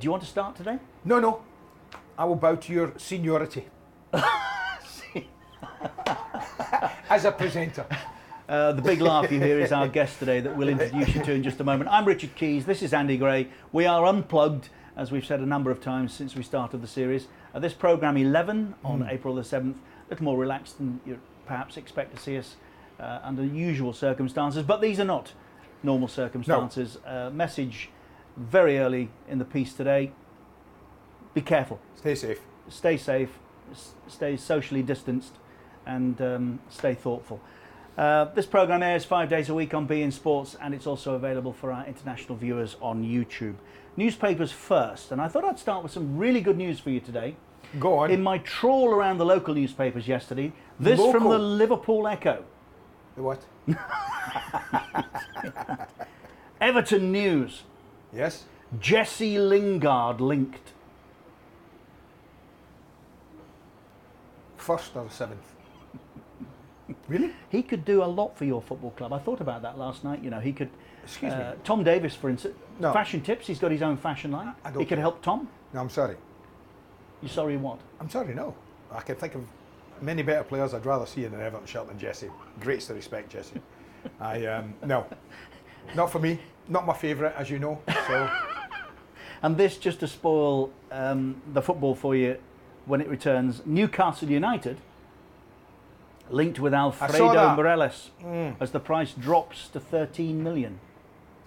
Do you want to start today? No, no. I will bow to your seniority. As a presenter. Uh, the big laugh you hear is our guest today that we'll introduce you to in just a moment. I'm Richard Keys. This is Andy Gray. We are unplugged, as we've said a number of times since we started the series. Uh, this program 11 on April the 7th, a little more relaxed than you perhaps expect to see us uh, under usual circumstances, but these are not normal circumstances. Uh, message very early in the piece today. Be careful. Stay safe. stay safe, s- stay socially distanced, and um, stay thoughtful. Uh, this program airs five days a week on beIN Sports, and it's also available for our international viewers on YouTube. Newspapers first, and I thought I'd start with some really good news for you today. Go on. In my trawl around the local newspapers yesterday, this from the Liverpool Echo. The what? Everton News, Yes? Jesse Lingard linked. First or seventh? Really? He could do a lot for your football club. I thought about that last night. You know, he could. Excuse uh, me. Tom Davies, for instance, No. fashion tips. He's got his own fashion line. I He don't could help Tom. No, I'm sorry. You sorry what? I'm sorry, no. I can think of many better players I'd rather see in an Everton shirt than Jesse. Greats to respect, Jesse. I um, no, not for me. Not my favourite, as you know. So And this just to spoil um, the football for you when it returns. Newcastle United linked with Alfredo. Morelos Mm. as the price drops to 13 million.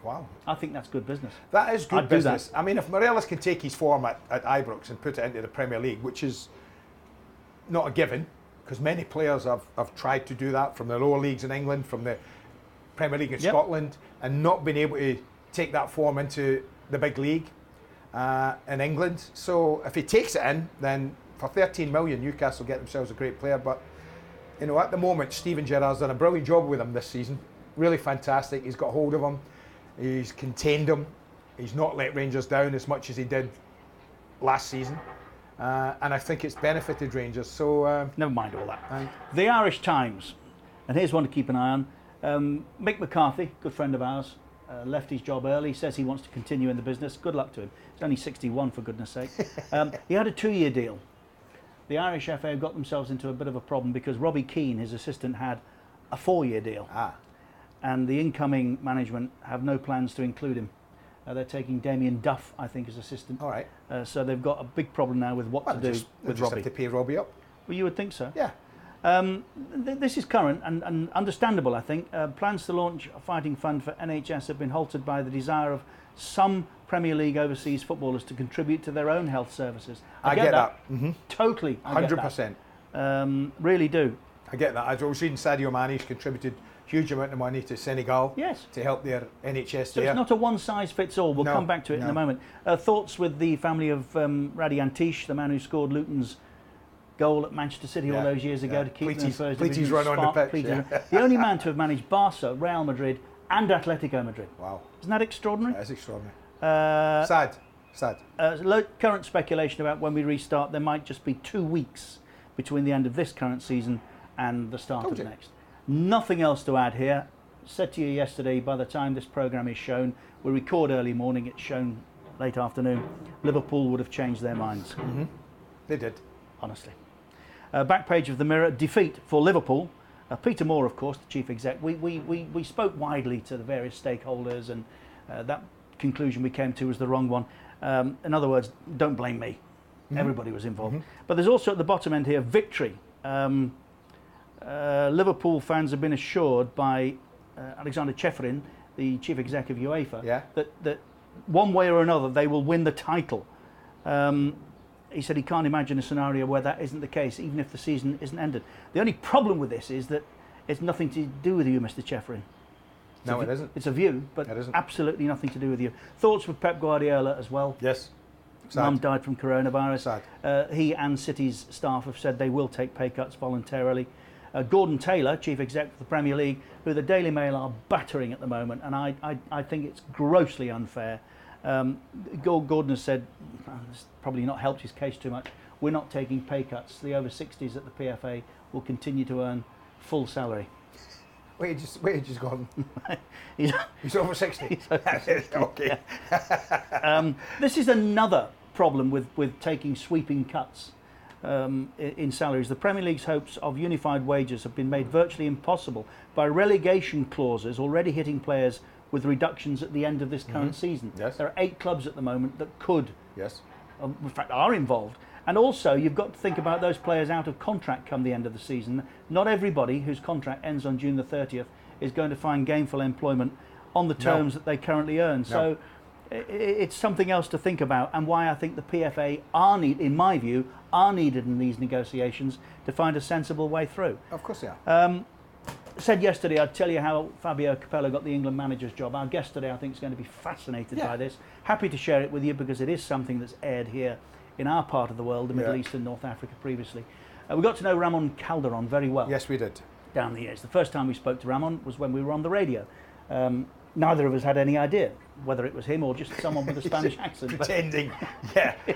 wow, I think that's good business. that is good I'd business. I mean, if Morelos can take his form at, at Ibrox and put it into the Premier League, which is not a given, because many players have, have tried to do that from the lower leagues in England, from the Premier League in Yep. Scotland, and not been able to take that form into the big league uh, in England. So if he takes it in, then for 13 million, Newcastle get themselves a great player. But you know, at the moment, Steven Gerrard's done a brilliant job with him this season. Really fantastic. He's got hold of him. He's contained him. He's not let Rangers down as much as he did last season. Uh, and I think it's benefited Rangers. So, uh, Never mind all that. The Irish Times, and here's one to keep an eye on. Um, Mick McCarthy, good friend of ours, uh, left his job early. Says he wants to continue in the business. Good luck to him. He's only 61, for goodness sake. Um, he had a two-year deal. The Irish FA got themselves into a bit of a problem because Robbie Keane, his assistant, had a four-year deal, ah, and the incoming management have no plans to include him. Uh, they're taking Damien Duff, I think, as assistant. all right. Uh, so they've got a big problem now with what Well, to do just, with just Robbie. have to pay Robbie up. Well, you would think so. Yeah. Um, th- this is current and, and understandable, I think. Uh, plans to launch a fighting fund for NHS have been halted by the desire of some Premier League overseas footballers to contribute to their own health services. I, get, that. hmm Totally. I get that. 100%. Um, really do. I get that. I was reading Sadio Mane Mane's contributed huge amount of money to Senegal Yes. to help their NHS So there. it's not a one size fits all. We'll No, come back to it in a moment. Uh, thoughts with the family of um, Raddy Antic, the man who scored Luton's goal at Manchester City all those years ago yeah. to keep them in first Pleaty's division. run on the pitch, yeah. The only man to have managed Barca, Real Madrid, and Atletico Madrid. wow, Isn't that extraordinary? that is extraordinary. Uh, Sad, sad. uh, current speculation about when we restart, there might just be two weeks between the end of this current season and the start Told of you. next. Nothing else to add here. Said to you yesterday, by the time this programme is shown, we record early morning, it's shown late afternoon, Liverpool would have changed their minds, They did. honestly. Uh, back page of the Mirror, defeat for Liverpool. Uh, Peter Moore, of course, the chief exec. We, we, we, we spoke widely to the various stakeholders, and uh, that conclusion we came to was the wrong one. Um, in other words, don't blame me. Everybody was involved. But there's also at the bottom end here victory. Um, uh, Liverpool fans have been assured by uh, Aleksander Ceferin, the chief exec of UEFA, Yeah. that, that one way or another they will win the title. Um, he said he can't imagine a scenario where that isn't the case, even if the season isn't ended. The only problem with this is that it's nothing to do with you, Mr. Ceferin. It's No, a it isn't. It's a view, but absolutely nothing to do with you. Thoughts with Pep Guardiola as well. Yes. Mum died from coronavirus. Uh, he and City's staff have said they will take pay cuts voluntarily. Uh, Gordon Taylor, chief exec of the Premier League, who the Daily Mail are battering at the moment, and I, I, I think it's grossly unfair. Um, Gordon has said, it's probably not helped his case too much. We're not taking pay cuts. The over 60s at the PFA will continue to earn full salary. wage is, wage is gone. He's, He's over 60. He's over 60, okay. um, this is another problem with, with taking sweeping cuts um, in salaries. The Premier League's hopes of unified wages have been made virtually impossible by relegation clauses already hitting players with reductions at the end of this current season. Yes. There are eight clubs at the moment that could Yes. um, in fact, are involved. And also, you've got to think about those players out of contract come the end of the season. Not everybody whose contract ends on June the 30th is going to find gainful employment on the terms that they currently earn. So i- i- it's something else to think about, and why I think the PFA are need, in my view, are needed in these negotiations to find a sensible way through. Of course they are. Uh, Said yesterday, I'd tell you how Fabio Capello got the England manager's job. Our guest today, I think, is going to be fascinated Yeah. by this. Happy to share it with you because it is something that's aired here in our part of the world, the Middle Yeah. East and North Africa previously. Uh, we got to know Ramon Calderon very well yes, we did. down the years. The first time we spoke to Ramon was when we were on the radio. Um, neither of us had any idea whether it was him or just someone with a Spanish accent. Pretending. yeah.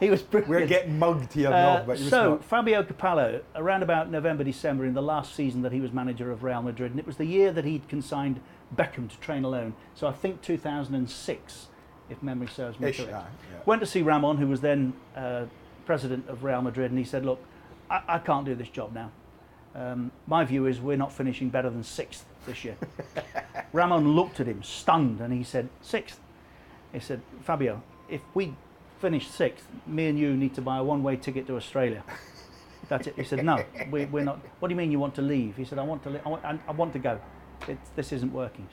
he was brilliant. We're getting mugged here Uh, but he was so not. Fabio Capello, around about November, December, in the last season that he was manager of Real Madrid, and it was the year that he'd consigned Beckham to train alone. So I think 2006, if memory serves me Ish, correct. aye, yeah. Went to see Ramon, who was then uh, president of Real Madrid, and he said, "Look, I, I can't do this job now. Um, my view is we're not finishing better than sixth this year." Ramon looked at him, stunned, and he said, sixth. He said, Fabio, if we finish sixth, me and you need to buy a one-way ticket to Australia. That's it. He said, no, we, we're not. What do you mean you want to leave? He said, I want to. Li- I, want, I, I want to go. It, this isn't working.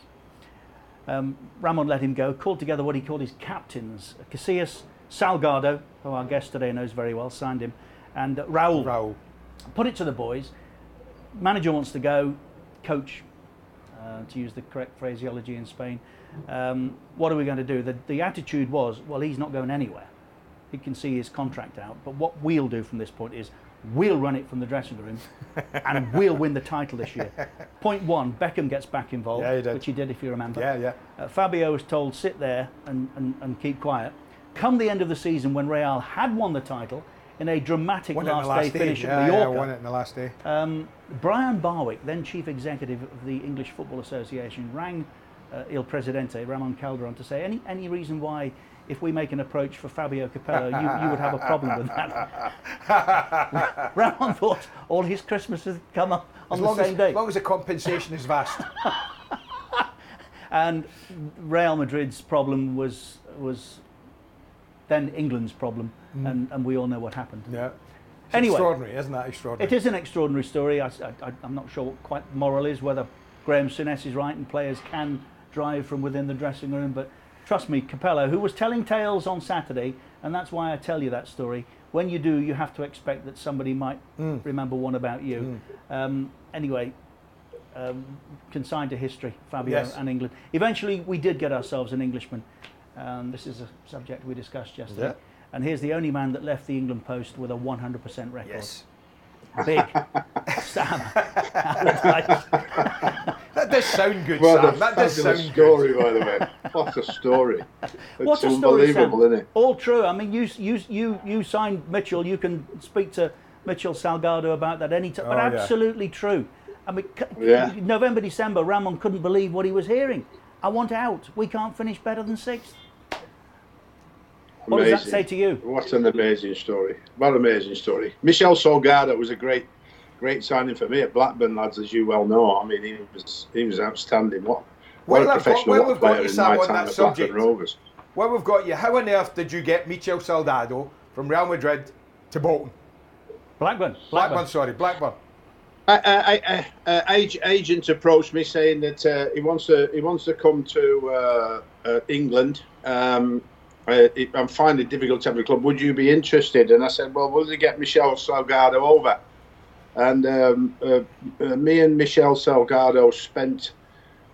Um, Ramon let him go. Called together what he called his captains: Casillas, Salgado, who our guest today knows very well, signed him, and uh, Raul Raul. put it to the boys. Manager wants to go, coach, uh, to use the correct phraseology in Spain. Um, what are we going to do? The, the attitude was, well, he's not going anywhere. He can see his contract out. But what we'll do from this point is we'll run it from the dressing room and we'll win the title this year. Point one, Beckham gets back involved, Yeah, he which he did, if you remember. Yeah, yeah. Uh, Fabio was told sit there and, and, and keep quiet. Come the end of the season when Real had won the title in a dramatic Won last, the last day finish yeah, at yeah, won it in the last day. Um, Brian Barwick, then chief executive of the English Football Association, rang uh, Il Presidente, Ramon Calderon, to say any, any reason why, if we make an approach for Fabio Capello, you, you would have a problem with that. Ramon thought all his Christmases had come up on As the same as, day. as long as the compensation is vast. And Real Madrid's problem was, was then England's problem, and, and we all know what happened. yeah. It's Anyway. extraordinary, isn't that extraordinary? It is an extraordinary story. I, am not sure what quite the moral is, whether Graham Souness is right and players can drive from within the dressing room. But trust me, Capello, who was telling tales on Saturday, and that's why I tell you that story. When you do, you have to expect that somebody might Mm. remember one about you. Um, anyway, um, consigned to history, Fabio Yes. and England. Eventually, we did get ourselves an Englishman. Um, this is a subject we discussed yesterday. Yeah. And here's the only man that left the England post with a 100% record. Yes. Big Sam does sound good, What a Sam. That does sound story, by the way. What a story. It's What a story, Sam. unbelievable, isn't it? All true. I mean, you you you you signed Mitchell. You can speak to Mitchell Salgado about that any time. But Oh, yeah. absolutely true. I mean, Yeah. November, December, Ramon couldn't believe what he was hearing. I want out. We can't finish better than sixth. What does that say to you? What an amazing story. What an amazing story. Michel Salgado was a great, great signing for me at Blackburn, lads, as you well know. I mean, he was he was outstanding. What, what Well, a I've got- professional well, what we've got player you, in Sam, my on time that at subject. Blackburn Rovers. Well, we've got you. How on earth did you get Michel Salgado from Real Madrid to Bolton? Blackburn. Blackburn, sorry, Blackburn. I, I, I, uh, ag- agent approached me saying that uh, he wants to he wants to come to uh, uh, England. Um, I, I'm finding it difficult to have a club. Would you be interested? And I said, well, will you get Michel Salgado over? And um, uh, uh, me and Michel Salgado spent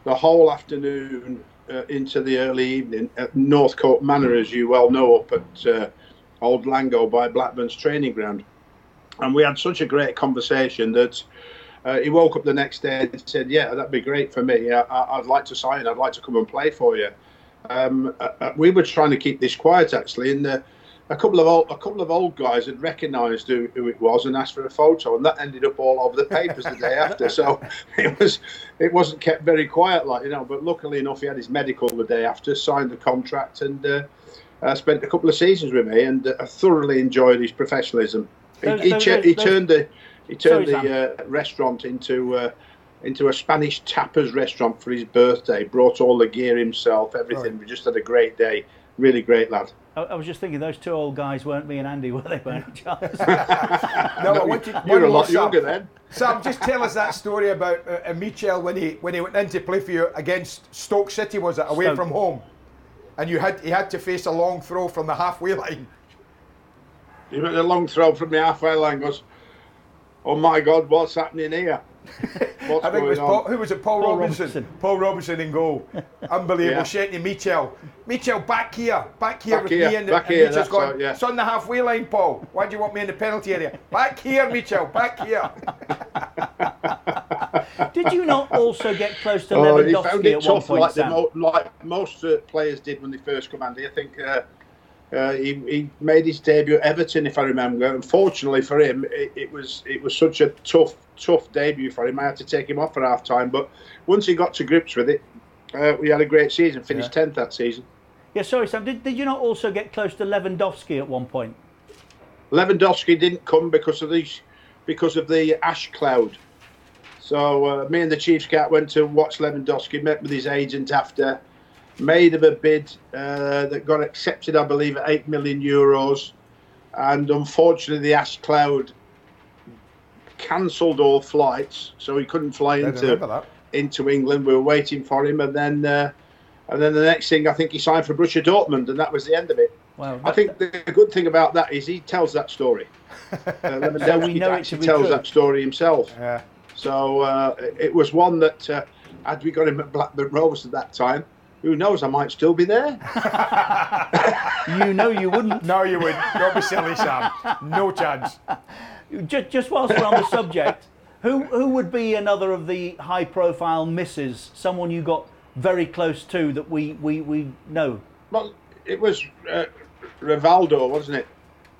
the whole afternoon uh, into the early evening at Northcote Manor, as you well know, up at uh, Old Langho by Blackburn's training ground. And we had such a great conversation that uh, he woke up the next day and said, "Yeah, that'd be great for me. I, I'd like to sign. I'd like to come and play for you." Um, uh, uh, we were trying to keep this quiet actually, and uh, a couple of old, a couple of old guys had recognised who, who it was and asked for a photo, and that ended up all over the papers the day after. So it was it wasn't kept very quiet, like you know. But luckily enough, he had his medical the day after, signed the contract, and uh, uh, spent a couple of seasons with me, and uh, thoroughly enjoyed his professionalism. Those- he, he, those- he those- turned the he turned Sorry, the uh, restaurant into. Uh, into a Spanish tapas restaurant for his birthday. Brought all the gear himself, everything. We just had a great day. Really great lad. I, I was just thinking those two old guys weren't me and Andy, were they, by any chance? No, I want you, you one were a lot Sam. younger then. Sam, just tell us that story about uh, uh, Michel when he when he went in to play for you against Stoke City, was it away Stoke. from home, and you had he had to face a long throw from the halfway line. He went a long throw from the halfway line. Goes, oh my God, what's happening here? What's I think it was Paul, who was it? Paul, Paul Robinson. Robinson. Paul Robinson in goal. Unbelievable. Yeah. Saying to Michel, Michel, back here, back here Back with here, me. And, back and here, Michel's that's going, right, yeah. it's on the halfway line, Paul. Why do you want me in the penalty area? Back here, Mitchell. back here. Did you not also get close to Oh, he found it at one tough, point, like, the Sam? mo- like most uh, players did when they first come Andy. I think uh, uh, he, he made his debut at Everton, if I remember. Unfortunately for him, it, it was it was such a tough tough debut for him. I had to take him off at half time, but once he got to grips with it, uh, we had a great season. Finished tenth that season. Yeah, sorry, Sam. Did, did you not also get close to Lewandowski at one point? Lewandowski didn't come because of these because of the ash cloud. So uh, me and the chief scout went to watch Lewandowski, met with his agent after, made of a bid uh, that got accepted, I believe, at eight million euros, and unfortunately the ash cloud cancelled all flights, so he couldn't fly into into England. We were waiting for him, and then uh, and then the next thing I think he signed for Borussia Dortmund, and that was the end of it. Well, I think the good thing about that is he tells that story. Uh, Lewandowski we know it actually tells true. that story himself. Yeah. So uh, it was one that uh, had we got him at Blackburn Rovers at that time, who knows? I might still be there. you know you wouldn't. No, you wouldn't. Don't be silly, Sam. No chance. Just, just whilst we're on the subject, who who would be another of the high-profile misses? Someone you got very close to that we we, we know. Well, it was uh, Rivaldo, wasn't it,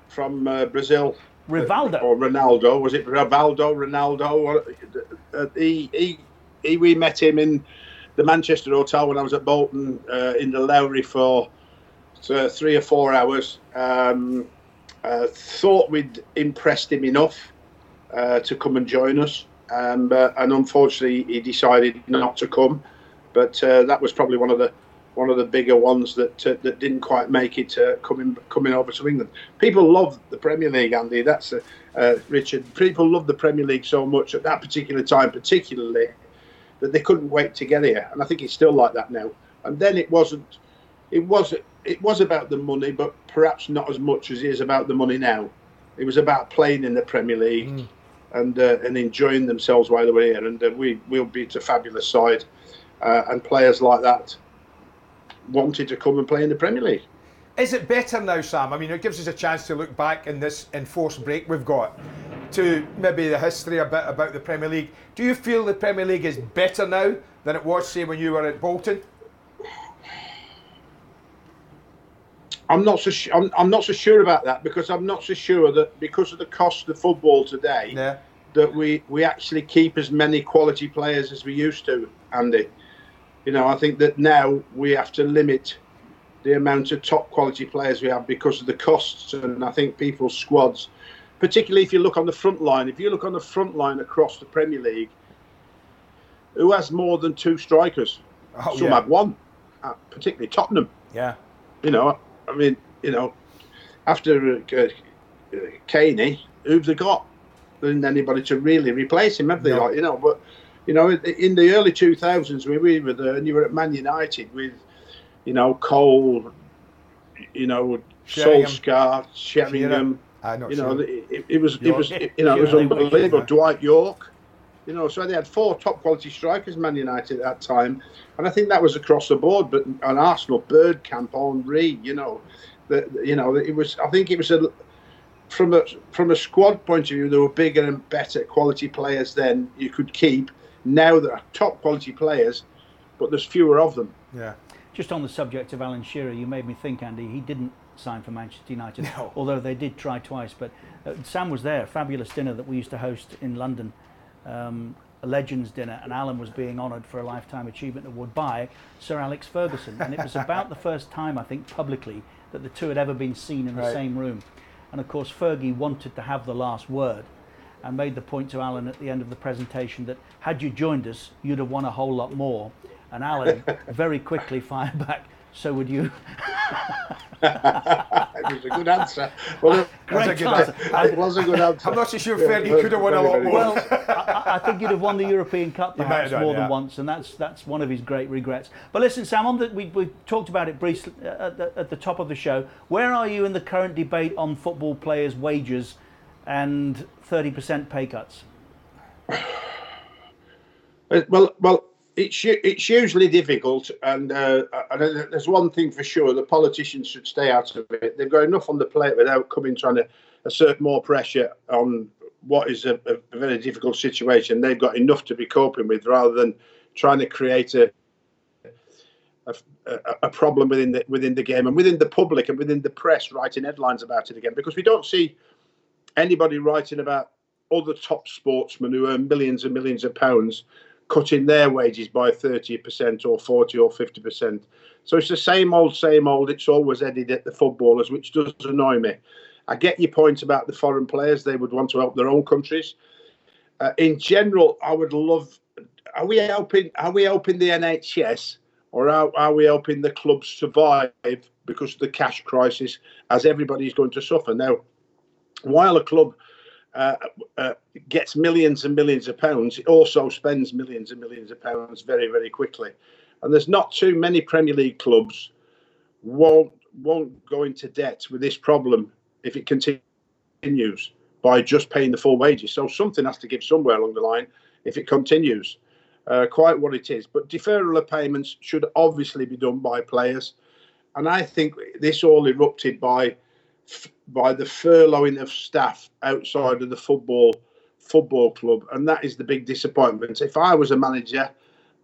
from uh, Brazil? Rivaldo. or Ronaldo? Was it Rivaldo? Ronaldo? Uh, he, he, he, we met him in the Manchester hotel when I was at Bolton uh, in the Lowry for uh, three or four hours. Um, uh, thought we'd impressed him enough uh, to come and join us, um, uh, and unfortunately he decided not to come. But uh, that was probably one of the one of the bigger ones that uh, that didn't quite make it coming coming over to England. People love the Premier League, Andy. That's Richard. People love the Premier League so much at that particular time, particularly that they couldn't wait to get here. And I think it's still like that now. And then it wasn't. It was it was about the money, but perhaps not as much as it is about the money now. It was about playing in the Premier League and uh, and enjoying themselves while they were here. And uh, we we'll beat a fabulous side, uh, and players like that wanted to come and play in the Premier League. Is it better now, Sam? I mean, it gives us a chance to look back in this enforced break we've got to maybe the history a bit about the Premier League. Do you feel the Premier League is better now than it was, say, when you were at Bolton? I'm not so su- I'm, I'm not so sure about that because I'm not so sure that because of the cost of football today Yeah. that we we actually keep as many quality players as we used to, Andy. You know, I think that now we have to limit the amount of top quality players we have because of the costs, and I think people's squads, particularly if you look on the front line, if you look on the front line across the Premier League, who has more than two strikers? Oh, Some yeah. have one, uh, particularly Tottenham. Yeah. You know, I mean, you know, after uh, uh, Caney, who've they got? There isn't anybody to really replace him, have they? No. Like, you know, but you know, in the early 2000s, when we were there, and you were at Man United with, you know, Cole, you know, Sheringham. Solskjaer, Sheringham. I know. You know, it, it was it was you know it was Yeah, unbelievable. Dwight Yorke, you know, so they had four top quality strikers, Man United at that time, and I think that was across the board. But on Arsenal, Bird, Bergkamp, Henry, you know, that you know it was. I think it was a from a from a squad point of view, there were bigger and better quality players then you could keep. Now there are top quality players, but there's fewer of them. yeah. Just on the subject of Alan Shearer, you made me think, Andy. He didn't sign for Manchester United, No. although they did try twice. But uh, Sam was there, a fabulous dinner that we used to host in London, um, a Legends dinner, and Alan was being honoured for a Lifetime Achievement Award by Sir Alex Ferguson. And it was about the first time, I think, publicly, that the two had ever been seen in the Right. same room. And of course, Fergie wanted to have the last word and made the point to Alan at the end of the presentation that had you joined us, you'd have won a whole lot more. And Alan very quickly fired back, so would you. it was a good answer. Well, Great a good answer. it was a good answer. I'm not so sure Fergie could have won a lot Very, very more. Well, I, I think you'd have won the European Cup perhaps done, more than once, and that's that's one of his great regrets. But listen, Sam, on the, we we talked about it briefly uh, at the, at the top of the show. Where are you in the current debate on football players' wages and 30% pay cuts? Well, well, it's it's usually difficult, and uh, and there's one thing for sure: the politicians should stay out of it. They've got enough on the plate without coming trying to assert more pressure on what is a, a very difficult situation. They've got enough to be coping with, rather than trying to create a a, a- a problem within the within the game and within the public and within the press writing headlines about it again because we don't see anybody writing about other top sportsmen who earn millions and millions of pounds cutting their wages by 30% or 40 or 50%. So it's the same old, same old. It's always headed at the footballers, which does annoy me. I get your point about the foreign players. They would want to help their own countries. Uh, in general, I would love. Are we helping? Are we helping the NHS, or are, are we helping the clubs survive because of the cash crisis, as everybody is going to suffer now? While a club uh, uh, gets millions and millions of pounds, it also spends millions and millions of pounds very, very quickly. And there's not too many Premier League clubs won't won't go into debt with this problem if it continues by just paying the full wages. So something has to give somewhere along the line if it continues. Uh, quite what it is, but deferral of payments should obviously be done by players, and I think this all erupted by by the furloughing of staff outside of the football football club, and that is the big disappointment. If I was a manager,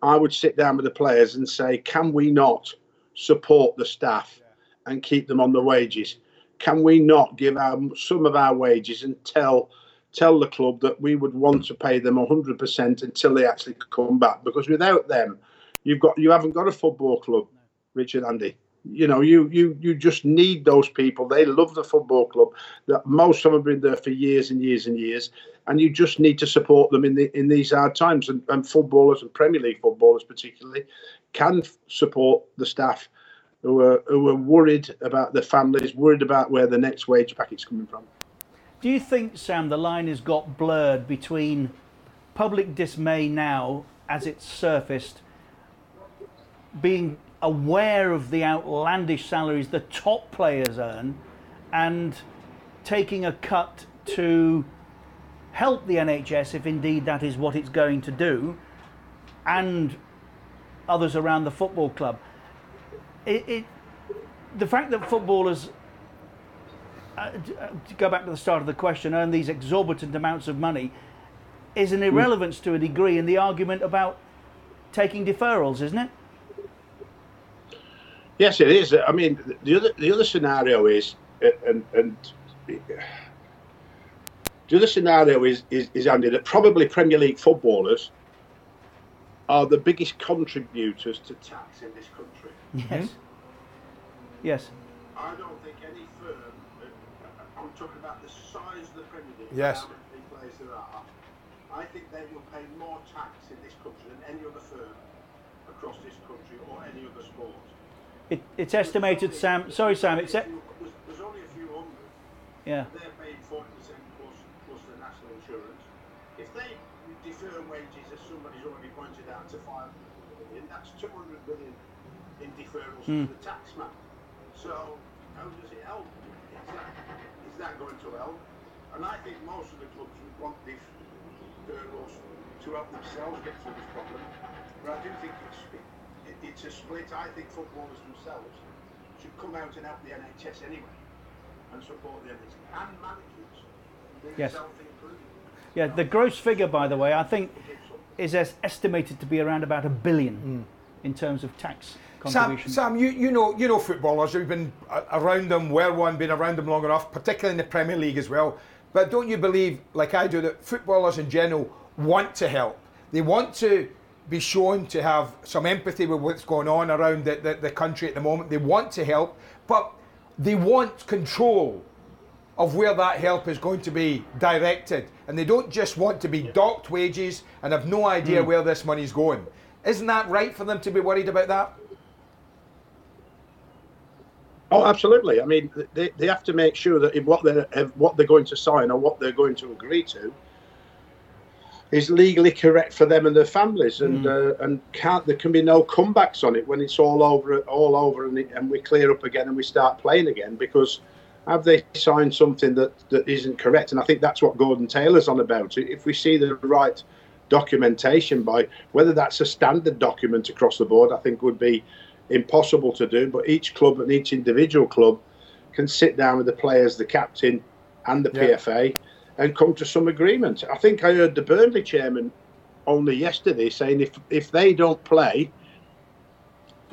I would sit down with the players and say, "Can we not support the staff and keep them on the wages? Can we not give our some of our wages and tell tell the club that we would want to pay them 100% until they actually come back? Because without them, you've got you haven't got a football club, Richard Andy you know, you you you just need those people. They love the football club. That most of them have been there for years and years and years, and you just need to support them in the in these hard times. And, and footballers and Premier League footballers particularly can support the staff who are who are worried about their families, worried about where the next wage packet's coming from. Do you think, Sam, the line has got blurred between public dismay now as it's surfaced, being aware of the outlandish salaries the top players earn, and taking a cut to help the NHS if indeed that is what it's going to do, and others around the football club? It, it, the fact that footballers uh, uh, to go back to the start of the question, earn these exorbitant amounts of money is an irrelevance to a degree in the argument about taking deferrals, isn't it? Yes, it is. I mean, the other the other scenario is, uh, and and the other scenario is, is is Andy that probably Premier League footballers are the biggest contributors to tax in this country. Yes. Yes. I don't think any firm. uh, I'm talking about the size of the Premier League. Yes. How players there are. I think they will pay more tax in this country than any other firm across this country or any other sport. It, it's estimated, Sam. Sorry, Sam. It's There's, there's only a few hundred. yeah. They're paying 40% plus, plus the national insurance. If they defer wages, as somebody's already pointed out, to 500 million, that's 200 million in deferrals Hmm. to the tax man. So, how does it help? Is that, is that going to help? And I think most of the clubs would want these deferrals to help themselves get through this problem. But I do think it's, it, it's a split. I think footballers themselves should come out and help the NHS anyway and support the NHS and managers, Yes. Yeah. The gross figure, by the way, I think is es- estimated to be around about a billion hmm. in terms of tax Sam, contribution. Sam, you, you know you know footballers. You've been around them, were one, been around them long enough, particularly in the Premier League as well. But don't you believe, like I do, that footballers in general want to help? They want to be shown to have some empathy with what's going on around the, the, the country at the moment. They want to help, but they want control of where that help is going to be directed. And they don't just want to be docked wages and have no idea hmm. where this money's going. Isn't that right for them to be worried about that? Oh, absolutely. I mean, they, they have to make sure that if what they're if what they're going to sign or what they're going to agree to is legally correct for them and their families, and uh, and can't there can be no comebacks on it when it's all over all over and, it, and we clear up again and we start playing again because have they signed something that, that isn't correct? And I think that's what Gordon Taylor's on about. If we see the right documentation by whether that's a standard document across the board, I think would be impossible to do. But each club and each individual club can sit down with the players, the captain, and the Yeah. PFA and come to some agreement. I think I heard the Burnley chairman only yesterday saying if if they don't play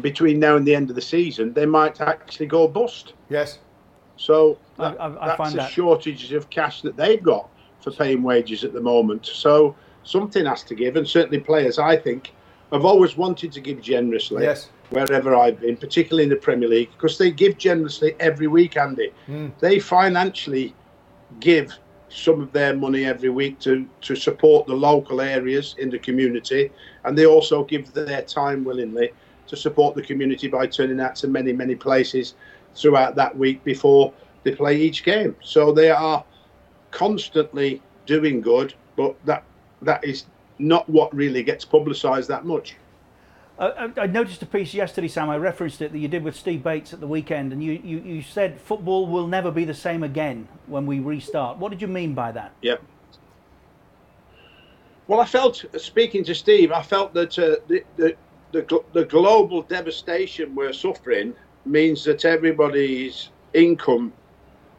between now and the end of the season, they might actually go bust. Yes. So I- that- I- I that's find a that- shortage of cash that they've got for paying wages at the moment. So something has to give, and certainly players, I think, have always wanted to give generously Yes. wherever I've been, particularly in the Premier League, because they give generously every week, Andy. Hmm. They financially give some of their money every week to, to support the local areas in the community, and they also give their time willingly to support the community by turning out to many, many places throughout that week before they play each game. So they are constantly doing good, but that that is not what really gets publicised that much. I I noticed a piece yesterday, Sam. I referenced it that you did with Steve Bates at the weekend, and you, you, you said football will never be the same again when we restart. What did you mean by that? Yep. Well, I felt, speaking to Steve, I felt that uh, the, the, the, the global devastation we're suffering means that everybody's income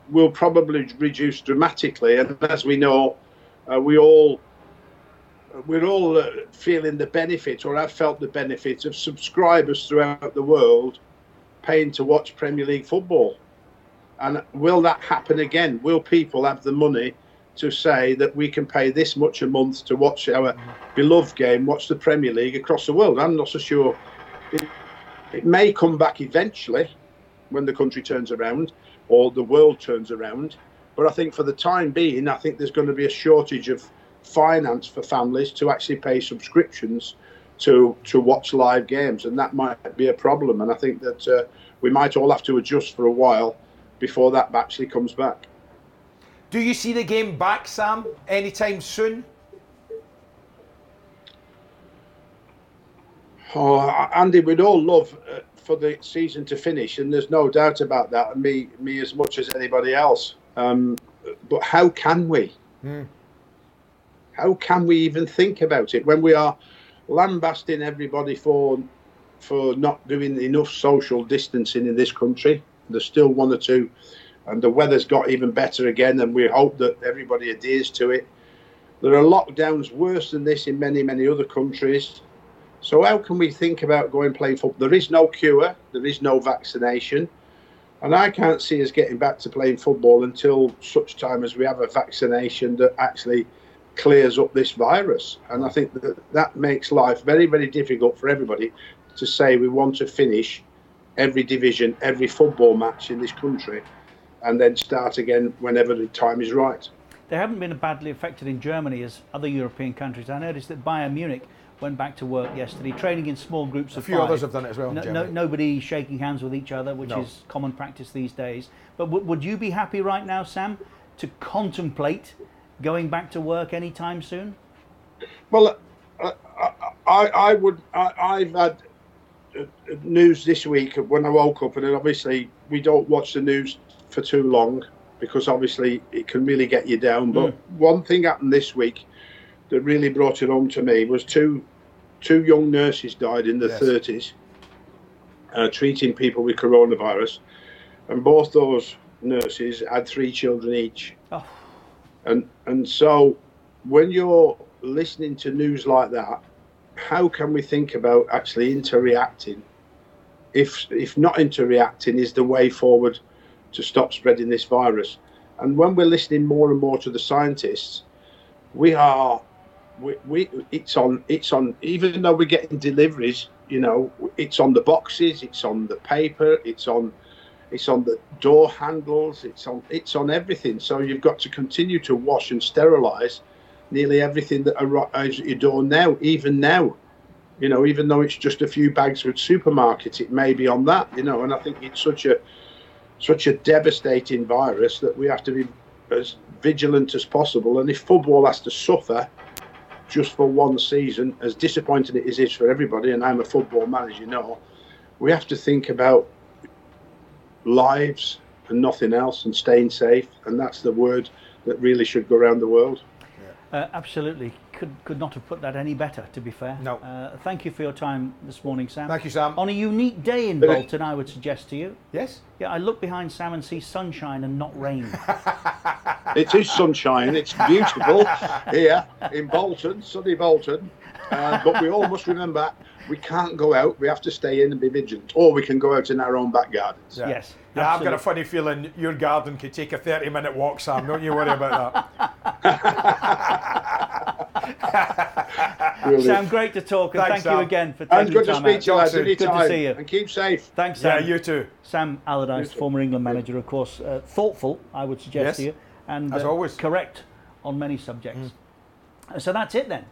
will probably reduce dramatically. And as we know, uh, we all we're all uh, feeling the benefit, or I've felt the benefit of subscribers throughout the world paying to watch Premier League football. And will that happen again? Will people have the money to say that we can pay this much a month to watch our beloved game, watch the Premier League across the world? I'm not so sure. It, it may come back eventually when the country turns around or the world turns around. But I think for the time being, I think there's going to be a shortage of finance for families to actually pay subscriptions to to watch live games, and that might be a problem. And I think that uh, we might all have to adjust for a while before that actually comes back. Do you see the game back, Sam, anytime soon? Oh, Andy, we'd all love uh, for the season to finish, and there's no doubt about that. And me, me as much as anybody else. Um, but how can we? How can we even think about it when we are lambasting everybody for for not doing enough social distancing in this country? There's still one or two, and the weather's got even better again, and we hope that everybody adheres to it. There are lockdowns worse than this in many, many other countries. So how can we think about going playing football? There is no cure, there is no vaccination, and I can't see us getting back to playing football until such time as we have a vaccination that actually clears up this virus. And I think that that makes life very, very difficult for everybody to say we want to finish every division, every football match in this country, and then start again whenever the time is right. They haven't been as badly affected in Germany as other European countries. I noticed that Bayern Munich went back to work yesterday, training in small groups A few five. others have done it as well in No, no, nobody shaking hands with each other, which No. is common practice these days. But w- would you be happy right now, Sam, to contemplate going back to work anytime soon? Well, uh, I, I would. I, I've had uh, news this week when I woke up, and obviously we don't watch the news for too long because obviously it can really get you down. But one thing happened this week that really brought it home to me was two two young nurses died in their Yes. thirties, uh, treating people with coronavirus, and both those nurses had three children each. Oh. And and so when you're listening to news like that, how can we think about actually interreacting if if not into reacting, is the way forward to stop spreading this virus. And when we're listening more and more to the scientists, we are we, we it's on it's on even though we're getting deliveries, you know, it's on the boxes, it's on the paper, it's on it's on the door handles, it's on it's on everything. So you've got to continue to wash and sterilize nearly everything that arrives at your door now, even now. You know, even though it's just a few bags from supermarket, it may be on that, you know, and I think it's such a such a devastating virus that we have to be as vigilant as possible. And if football has to suffer just for one season, as disappointing it is for everybody, and I'm a football man, as you know, we have to think about lives and nothing else and staying safe. And that's the word that really should go around the world. Uh, absolutely. Could, could not have put that any better, to be fair. No. Uh, thank you for your time this morning, Sam. Thank you, Sam. On a unique day in Really? Bolton, I would suggest to you. Yes. Yeah, I look behind Sam and see sunshine and not rain. It is sunshine. It's beautiful here in Bolton, sunny Bolton. Uh, but we all must remember we can't go out. We have to stay in and be vigilant, or we can go out in our own back gardens. Yeah. Yes, Yeah, I've got a funny feeling your garden could take a 30 minute walk, Sam. Don't you worry about that. Brilliant. Sam, great to talk, and Thanks, thank you again for taking and good to time speak out. to you lads Good to see you. And keep safe. Thanks, yeah, Sam. you too. Sam Allardyce, too. former England manager, of course, uh, thoughtful, I would suggest Yes, to you, and as uh, always. Mm. correct on many subjects. Uh, So that's it then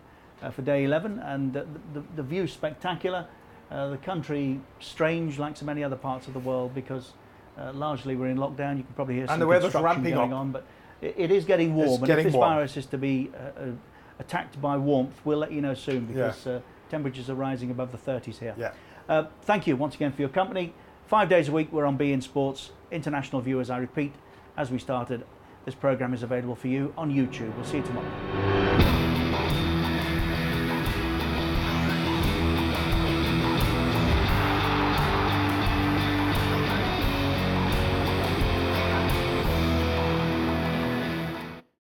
uh, for day 11, and uh, the, the view spectacular. Uh, the country strange, like so many other parts of the world, because uh, largely we're in lockdown. You can probably hear some and the weather's construction ramping going up. on, but it, it is getting warm. and getting if this warm. virus is to be uh, uh, attacked by warmth, we'll let you know soon because uh, temperatures are rising above the 30s here. Yeah. Uh, thank you once again for your company. Five days a week, we're on beIN Sports. International viewers, I repeat, as we started, this program is available for you on YouTube. We'll see you tomorrow.